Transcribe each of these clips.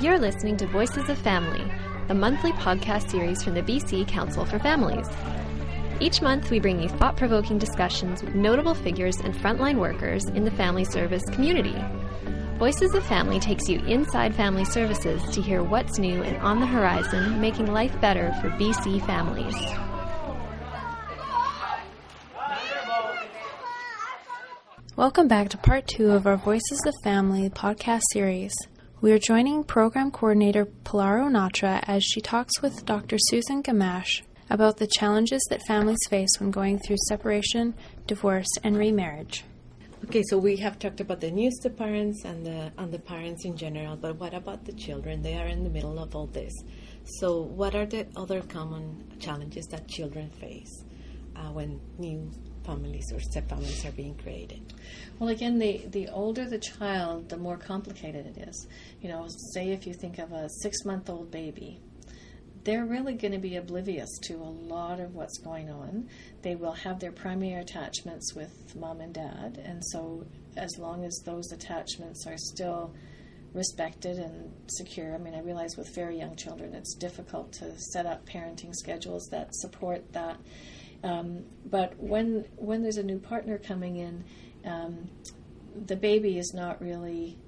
You're listening to Voices of Family, the monthly podcast series from the BC Council for Families. Each month, we bring you thought provoking discussions with notable figures and frontline workers in the family service community. Voices of Family takes you inside family services to hear what's new and on the horizon, making life better for BC families. Welcome back to part two of our Voices of Family podcast series. We are joining program coordinator Pilaro Natra as she talks with Dr. Susan Gamache about the challenges that families face when going through separation, divorce, and remarriage. Okay, so we have talked about the news to parents and the and the parents in general, but what about the children? They are in the middle of all this. So, what are the other common challenges that children face uh, when new families or step families are being created? Well, again, the, the older the child, the more complicated it is. You know, say if you think of a six month old baby, they're really going to be oblivious to a lot of what's going on. They will have their primary attachments with mom and dad, and so as long as those attachments are still respected and secure, I mean, I realize with very young children it's difficult to set up parenting schedules that support that. Um, but when when there's a new partner coming in, um, the baby is not really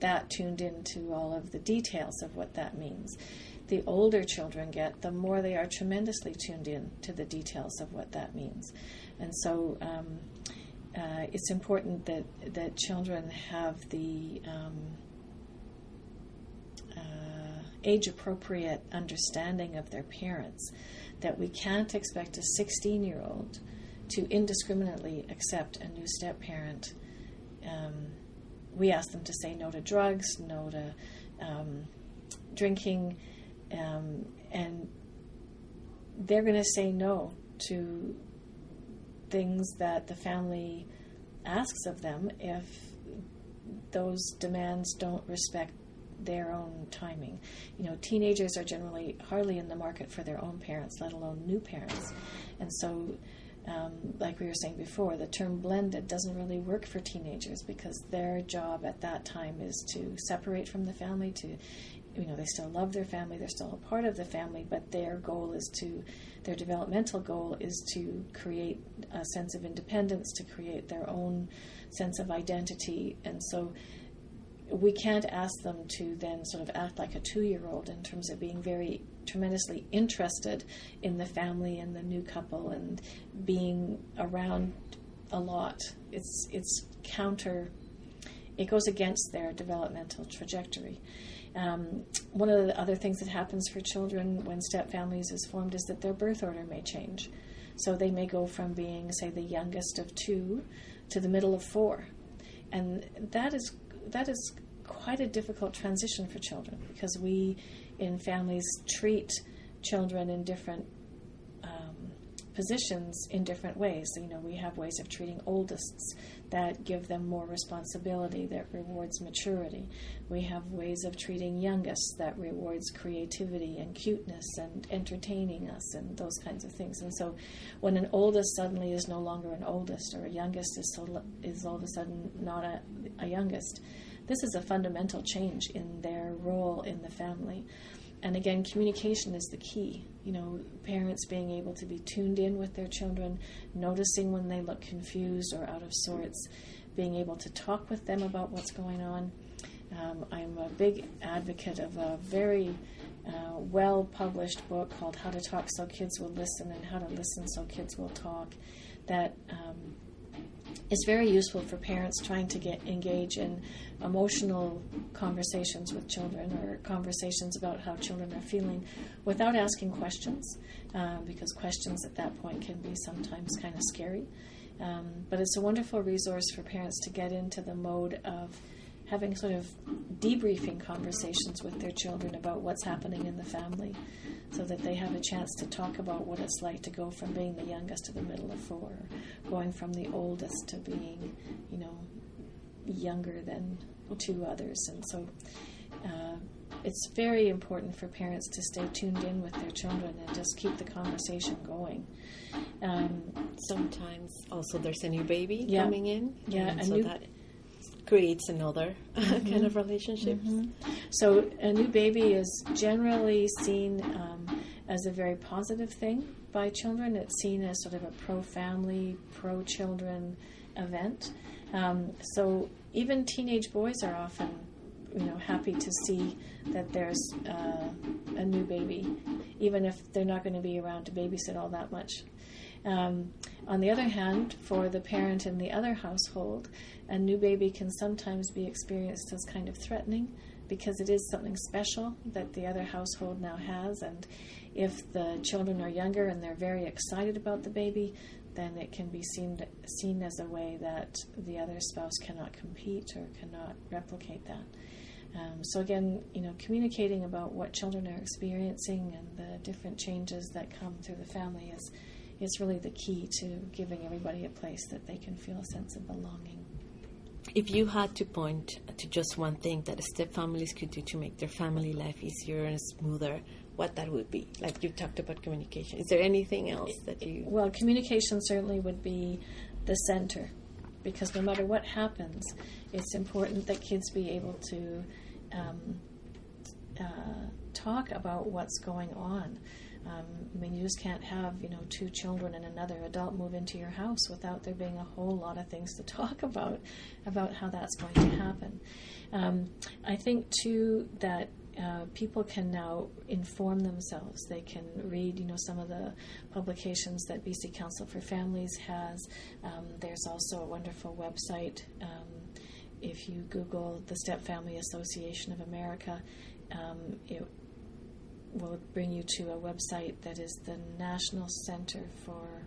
that tuned into all of the details of what that means the older children get, the more they are tremendously tuned in to the details of what that means. And so um, uh, it's important that, that children have the um, uh, age appropriate understanding of their parents, that we can't expect a 16 year old to indiscriminately accept a new step parent. Um, we ask them to say no to drugs, no to um, drinking, um, and they're going to say no to things that the family asks of them if those demands don't respect their own timing. You know, teenagers are generally hardly in the market for their own parents, let alone new parents. And so, um, like we were saying before, the term blended doesn't really work for teenagers because their job at that time is to separate from the family, to you know they still love their family they're still a part of the family but their goal is to their developmental goal is to create a sense of independence to create their own sense of identity and so we can't ask them to then sort of act like a two-year-old in terms of being very tremendously interested in the family and the new couple and being around a lot. It's it's counter it goes against their developmental trajectory. Um, one of the other things that happens for children when step families is formed is that their birth order may change. So they may go from being, say, the youngest of two to the middle of four, and that is that is quite a difficult transition for children because we in families treat children in different um, positions in different ways. You know, we have ways of treating oldests that give them more responsibility, that rewards maturity. We have ways of treating youngest that rewards creativity and cuteness and entertaining us and those kinds of things. And so, when an oldest suddenly is no longer an oldest, or a youngest is so, is all of a sudden not a, a youngest, this is a fundamental change in their role in the family. And again, communication is the key. You know, parents being able to be tuned in with their children, noticing when they look confused or out of sorts, being able to talk with them about what's going on. Um, I'm a big advocate of a very uh, well published book called How to Talk So Kids Will Listen and How to Listen So Kids Will Talk that um, is very useful for parents trying to get engage in emotional conversations with children or conversations about how children are feeling without asking questions uh, because questions at that point can be sometimes kind of scary. Um, but it's a wonderful resource for parents to get into the mode of having sort of debriefing conversations with their children about what's happening in the family so that they have a chance to talk about what it's like to go from being the youngest to the middle of four, going from the oldest to being, you know, younger than two others. And so uh, it's very important for parents to stay tuned in with their children and just keep the conversation going. Um, Sometimes also there's a new baby yeah, coming in. Yeah, and a so new, that creates another mm-hmm. kind of relationship. Mm-hmm. So a new baby is generally seen um, as a very positive thing by children. It's seen as sort of a pro-family, pro-children event. Um, so even teenage boys are often, you know, happy to see that there's uh, a new baby, even if they're not going to be around to babysit all that much. Um, on the other hand, for the parent in the other household, a new baby can sometimes be experienced as kind of threatening because it is something special that the other household now has. And if the children are younger and they're very excited about the baby, then it can be seen seen as a way that the other spouse cannot compete or cannot replicate that. Um, so again, you know, communicating about what children are experiencing and the different changes that come through the family is is really the key to giving everybody a place that they can feel a sense of belonging. If you had to point to just one thing that step families could do to make their family life easier and smoother, what that would be? Like you talked about communication. Is there anything else that you? Well, communication certainly would be the center, because no matter what happens, it's important that kids be able to um, uh, talk about what's going on. Um, I mean, you just can't have you know two children and another adult move into your house without there being a whole lot of things to talk about about how that's going to happen. Um, I think too that uh, people can now inform themselves. They can read, you know, some of the publications that BC Council for Families has. Um, there's also a wonderful website. Um, if you Google the Step Family Association of America, um, it will bring you to a website that is the National Center for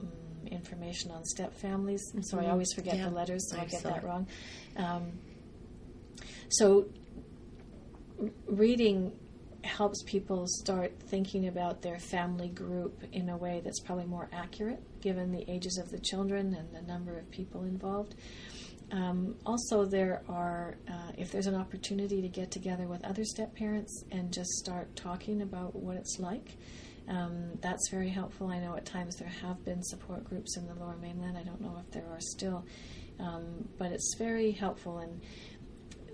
um, Information on Step Families. Mm-hmm. So I mm-hmm. always forget yeah. the letters, so I, I get that wrong. Um, so reading helps people start thinking about their family group in a way that's probably more accurate given the ages of the children and the number of people involved. Um, also, there are, uh, if there's an opportunity to get together with other step parents and just start talking about what it's like, um, that's very helpful. I know at times there have been support groups in the lower mainland. I don't know if there are still, um, but it's very helpful. And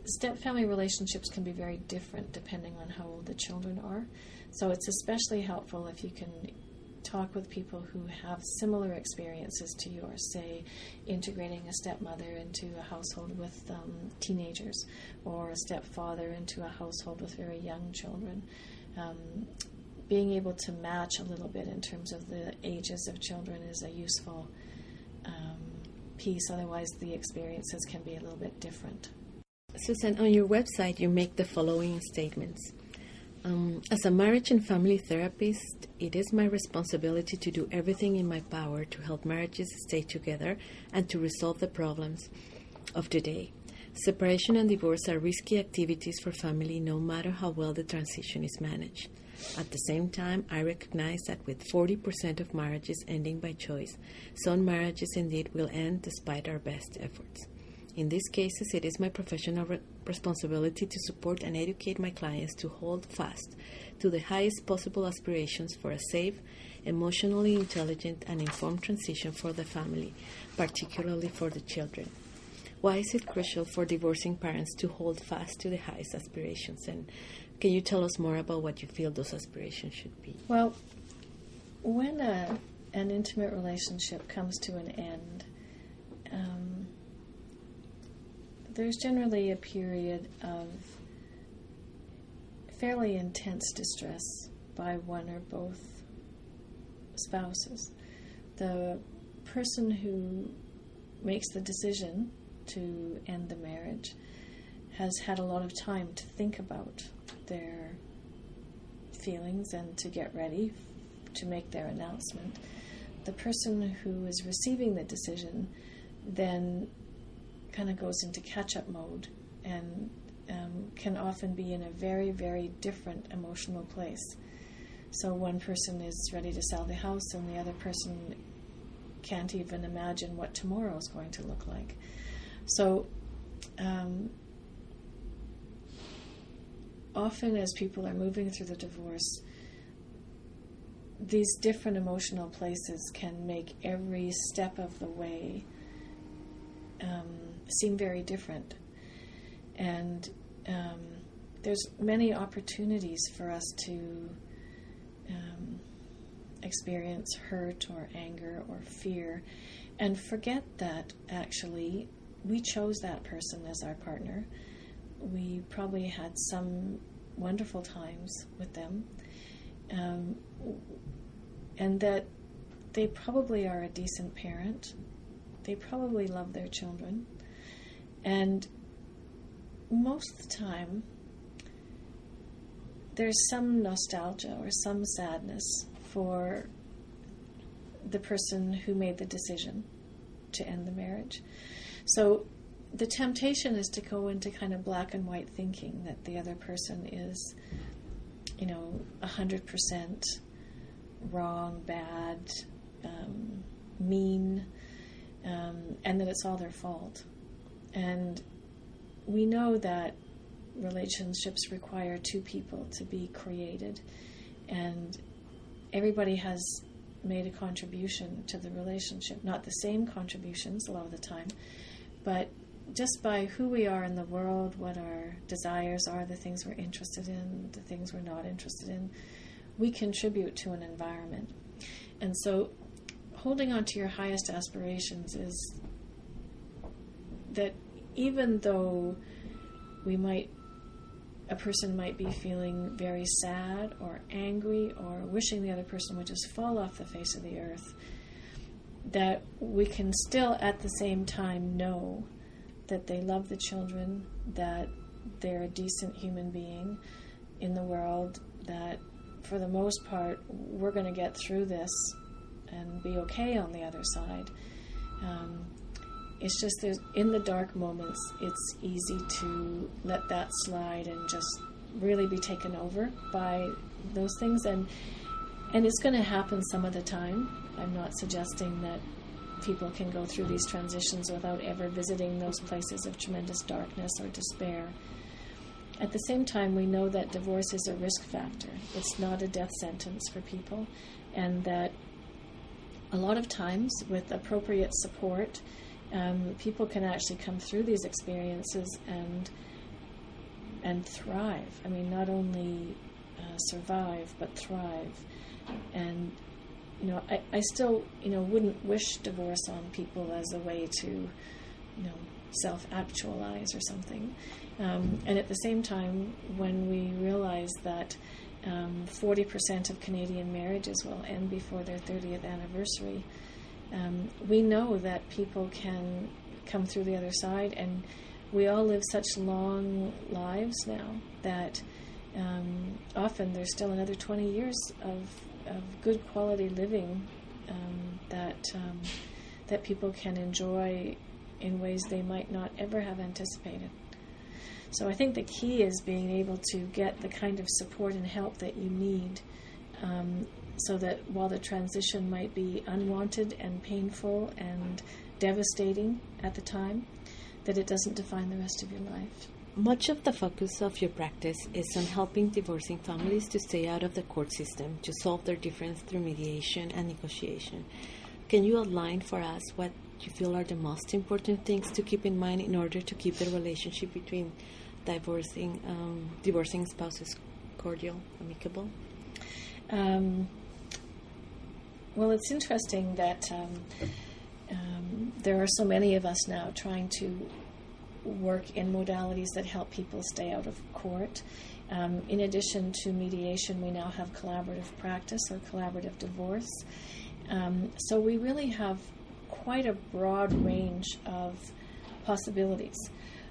step family relationships can be very different depending on how old the children are. So it's especially helpful if you can talk with people who have similar experiences to yours, say integrating a stepmother into a household with um, teenagers or a stepfather into a household with very young children. Um, being able to match a little bit in terms of the ages of children is a useful um, piece, otherwise, the experiences can be a little bit different. Susan, on your website, you make the following statements. Um, as a marriage and family therapist, it is my responsibility to do everything in my power to help marriages stay together and to resolve the problems of today. Separation and divorce are risky activities for family no matter how well the transition is managed. At the same time, I recognize that with 40% of marriages ending by choice, some marriages indeed will end despite our best efforts. In these cases, it is my professional re- responsibility to support and educate my clients to hold fast to the highest possible aspirations for a safe, emotionally intelligent, and informed transition for the family, particularly for the children. Why is it crucial for divorcing parents to hold fast to the highest aspirations? And can you tell us more about what you feel those aspirations should be? Well, when a, an intimate relationship comes to an end, um, there's generally a period of fairly intense distress by one or both spouses. The person who makes the decision to end the marriage has had a lot of time to think about their feelings and to get ready to make their announcement. The person who is receiving the decision then kind of goes into catch up mode and um, can often be in a very, very different emotional place. So one person is ready to sell the house, and the other person can't even imagine what tomorrow is going to look like. So, um, often as people are moving through the divorce, these different emotional places can make every step of the way seem very different. And um, there's many opportunities for us to um, experience hurt or anger or fear and forget that actually we chose that person as our partner. We probably had some wonderful times with them. Um, and that they probably are a decent parent. They probably love their children. And most of the time, there's some nostalgia or some sadness for the person who made the decision to end the marriage. So the temptation is to go into kind of black and white thinking that the other person is, you know, 100% wrong, bad, um, mean, um, and that it's all their fault. And we know that relationships require two people to be created, and everybody has made a contribution to the relationship. Not the same contributions a lot of the time, but just by who we are in the world, what our desires are, the things we're interested in, the things we're not interested in, we contribute to an environment. And so, holding on to your highest aspirations is that even though we might a person might be feeling very sad or angry or wishing the other person would just fall off the face of the earth, that we can still at the same time know that they love the children, that they're a decent human being in the world, that for the most part we're going to get through this and be okay on the other side. Um, it's just there's in the dark moments it's easy to let that slide and just really be taken over by those things. And and it's going to happen some of the time. I'm not suggesting that people can go through these transitions without ever visiting those places of tremendous darkness or despair. At the same time we know that divorce is a risk factor. It's not a death sentence for people. And that a lot of times with appropriate support um, people can actually come through these experiences and and thrive. I mean, not only uh, survive but thrive. And you know, I, I still you know wouldn't wish divorce on people as a way to you know self-actualize or something. Um, and at the same time, when we realize that um, 40% of Canadian marriages will end before their 30th anniversary um, we know that people can come through the other side, and we all live such long lives now that um, often there's still another 20 years of, of good quality living um, that um, that people can enjoy in ways they might not ever have anticipated. So I think the key is being able to get the kind of support and help that you need um, so that while the transition might be unwanted and painful and devastating at the time, that it doesn't define the rest of your life. Much of the focus of your practice is on helping divorcing families to stay out of the court system, to solve their difference through mediation and negotiation. Can you outline for us what you feel are the most important things to keep in mind in order to keep the relationship between divorcing um, divorcing spouses cordial, amicable? Um, well, it's interesting that um, um, there are so many of us now trying to work in modalities that help people stay out of court. Um, in addition to mediation, we now have collaborative practice or collaborative divorce. Um, so we really have quite a broad range of possibilities.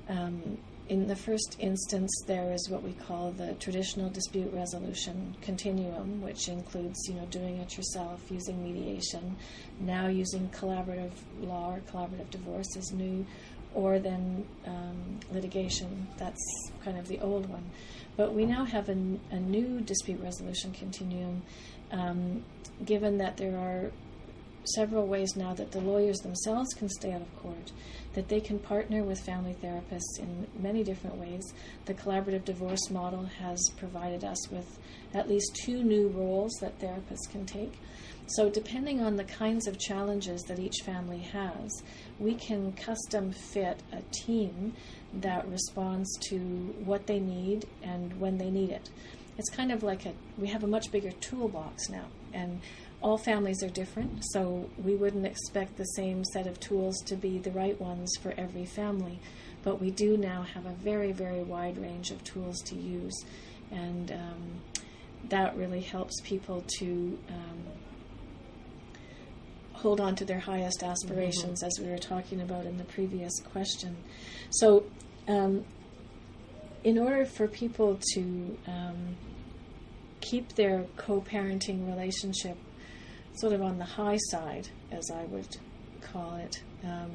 Um, in the first instance, there is what we call the traditional dispute resolution continuum, which includes, you know, doing it yourself, using mediation. Now, using collaborative law or collaborative divorce is new, or then um, litigation. That's kind of the old one. But we now have a, a new dispute resolution continuum, um, given that there are several ways now that the lawyers themselves can stay out of court, that they can partner with family therapists in many different ways. The collaborative divorce model has provided us with at least two new roles that therapists can take. So, depending on the kinds of challenges that each family has, we can custom fit a team that responds to what they need and when they need it. It's kind of like a, we have a much bigger toolbox now, and all families are different, so we wouldn't expect the same set of tools to be the right ones for every family. But we do now have a very, very wide range of tools to use, and um, that really helps people to um, hold on to their highest aspirations, mm-hmm. as we were talking about in the previous question. So, um, in order for people to um, keep their co parenting relationship sort of on the high side, as I would call it, um,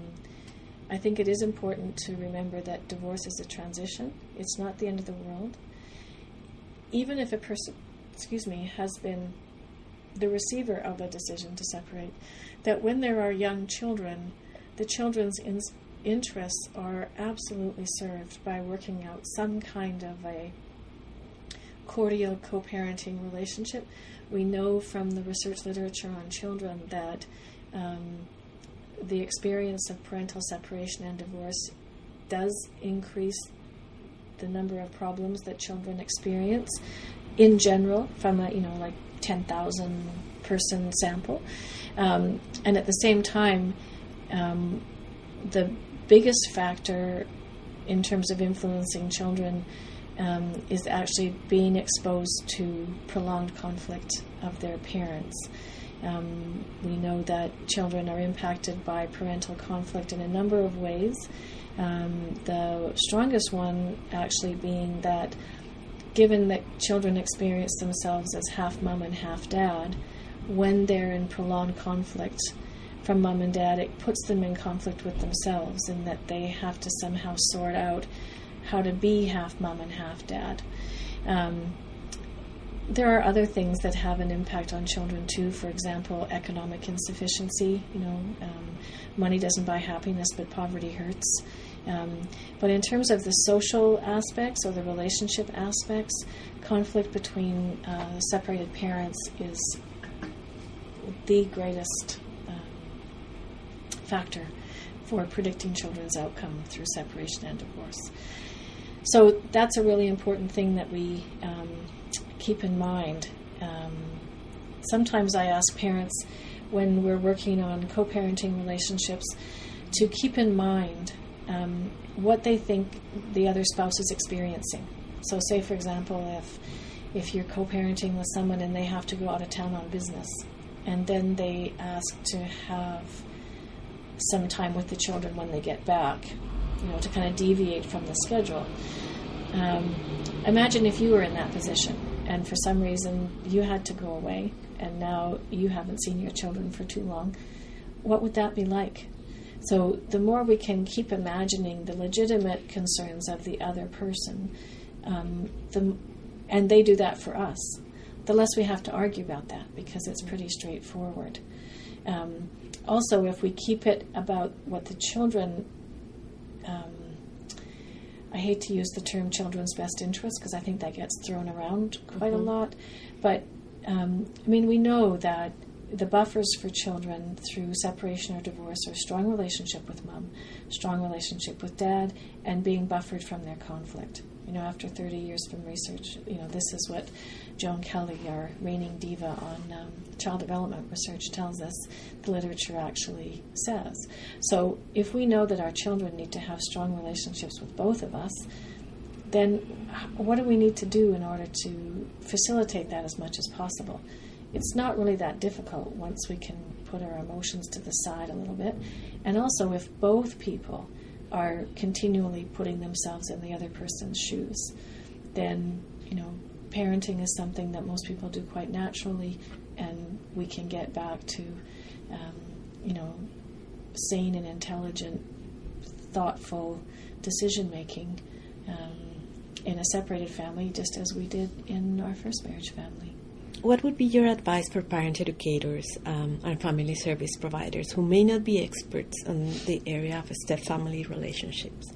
I think it is important to remember that divorce is a transition. It's not the end of the world. Even if a person, excuse me, has been the receiver of a decision to separate, that when there are young children, the children's in- interests are absolutely served by working out some kind of a cordial co parenting relationship. We know from the research literature on children that um, the experience of parental separation and divorce does increase the number of problems that children experience in general from a you know like 10,000 person sample um, and at the same time um, the biggest factor in terms of influencing children um, is actually being exposed to prolonged conflict of their parents. Um, we know that children are impacted by parental conflict in a number of ways. Um, the strongest one actually being that given that children experience themselves as half mom and half dad, when they're in prolonged conflict from mom and dad, it puts them in conflict with themselves in that they have to somehow sort out how to be half mom and half dad. Um, there are other things that have an impact on children too. For example, economic insufficiency. You know, um, money doesn't buy happiness, but poverty hurts. Um, but in terms of the social aspects or the relationship aspects, conflict between uh, separated parents is the greatest uh, factor for predicting children's outcome through separation and divorce. So that's a really important thing that we um, keep in mind. Um, sometimes I ask parents when we're working on co parenting relationships to keep in mind um, what they think the other spouse is experiencing. So, say for example, if if you're co-parenting with someone and they have to go out of town on business, and then they ask to have some time with the children when they get back, you know, to kind of deviate from the schedule. Um, imagine if you were in that position and for some reason you had to go away and now you haven't seen your children for too long. What would that be like? So, the more we can keep imagining the legitimate concerns of the other person, um, the, and they do that for us, the less we have to argue about that because it's pretty straightforward. Um, also, if we keep it about what the children, um, I hate to use the term children's best interest because I think that gets thrown around quite mm-hmm. a lot, but um, I mean, we know that the buffers for children through separation or divorce are strong relationship with mom, strong relationship with dad, and being buffered from their conflict. You know, after 30 years from research, you know, this is what Joan Kelly, our reigning diva on um, child development research, tells us the literature actually says. So, if we know that our children need to have strong relationships with both of us, then what do we need to do in order to facilitate that as much as possible? it's not really that difficult once we can put our emotions to the side a little bit. And also, if both people are continually putting themselves in the other person's shoes, then, you know, parenting is something that most people do quite naturally, and we can get back to, um, you know, sane and intelligent, thoughtful decision making um, in a separated family, just as we did in our first marriage family. What would be your advice for parent educators um, and family service providers who may not be experts in the area of step-family relationships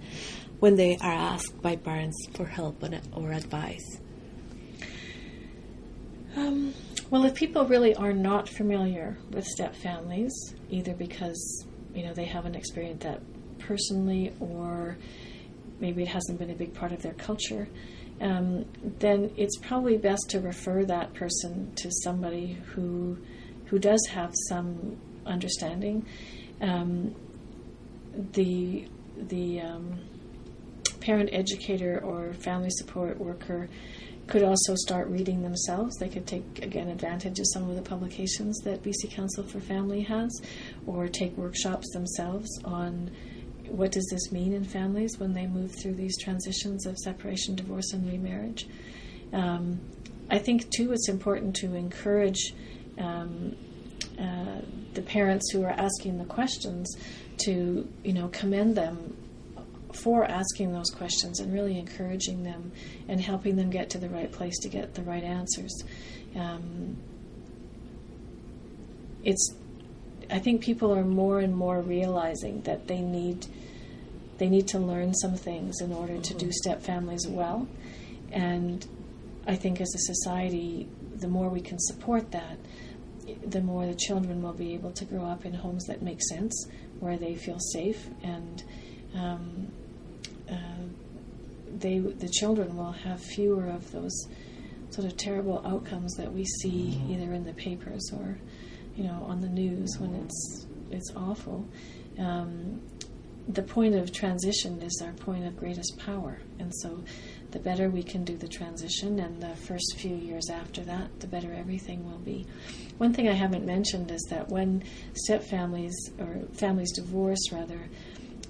when they are asked by parents for help or advice? Um, well, if people really are not familiar with step families, either because you know they haven't experienced that personally, or maybe it hasn't been a big part of their culture, um, then it's probably best to refer that person to somebody who who does have some understanding. Um, the the um, parent educator or family support worker could also start reading themselves. They could take, again, advantage of some of the publications that BC Council for Family has, or take workshops themselves on what does this mean in families when they move through these transitions of separation, divorce, and remarriage. Um, I think, too, it's important to encourage um, uh, the parents who are asking the questions to, you know, commend them for asking those questions and really encouraging them and helping them get to the right place to get the right answers. Um, it's, I think people are more and more realizing that they need they need to learn some things in order to do mm-hmm. step families well, and I think as a society, the more we can support that, the more the children will be able to grow up in homes that make sense, where they feel safe and um, uh, they the children will have fewer of those sort of terrible outcomes that we see mm-hmm. either in the papers or you know on the news when it's it's awful. Um, the point of transition is our point of greatest power, and so the better we can do the transition and the first few years after that, the better everything will be. One thing I haven't mentioned is that when step families or families divorce, rather,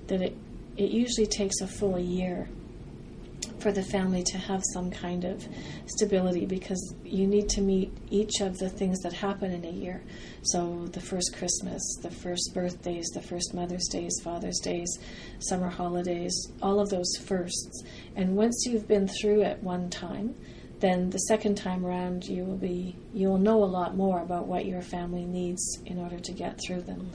that it it usually takes a full year for the family to have some kind of stability because you need to meet each of the things that happen in a year. So, the first Christmas, the first birthdays, the first Mother's Days, Father's Days, summer holidays, all of those firsts. And once you've been through it one time, then the second time around you will be you will know a lot more about what your family needs in order to get through them.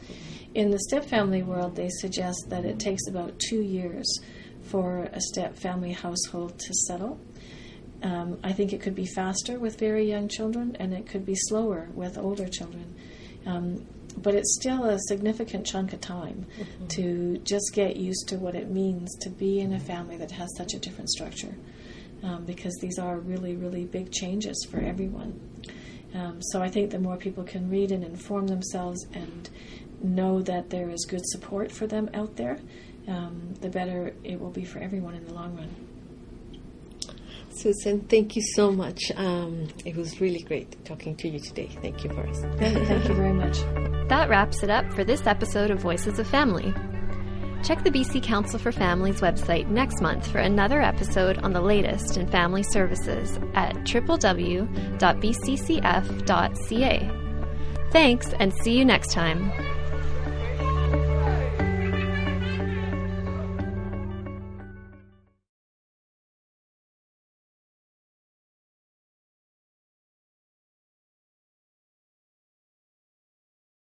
In the step family world, they suggest that it takes about two years for a step family household to settle. Um, I think it could be faster with very young children, and it could be slower with older children. Um, but it's still a significant chunk of time mm-hmm. to just get used to what it means to be in a family that has such a different structure um, because these are really, really big changes for everyone. Um, so I think the more people can read and inform themselves and know that there is good support for them out there, um, the better it will be for everyone in the long run. Susan, thank you so much. Um, it was really great talking to you today. Thank you, Boris. thank you very much. That wraps it up for this episode of Voices of Family. Check the BC Council for Families website next month for another episode on the latest in family services at www.bccf.ca. Thanks and see you next time.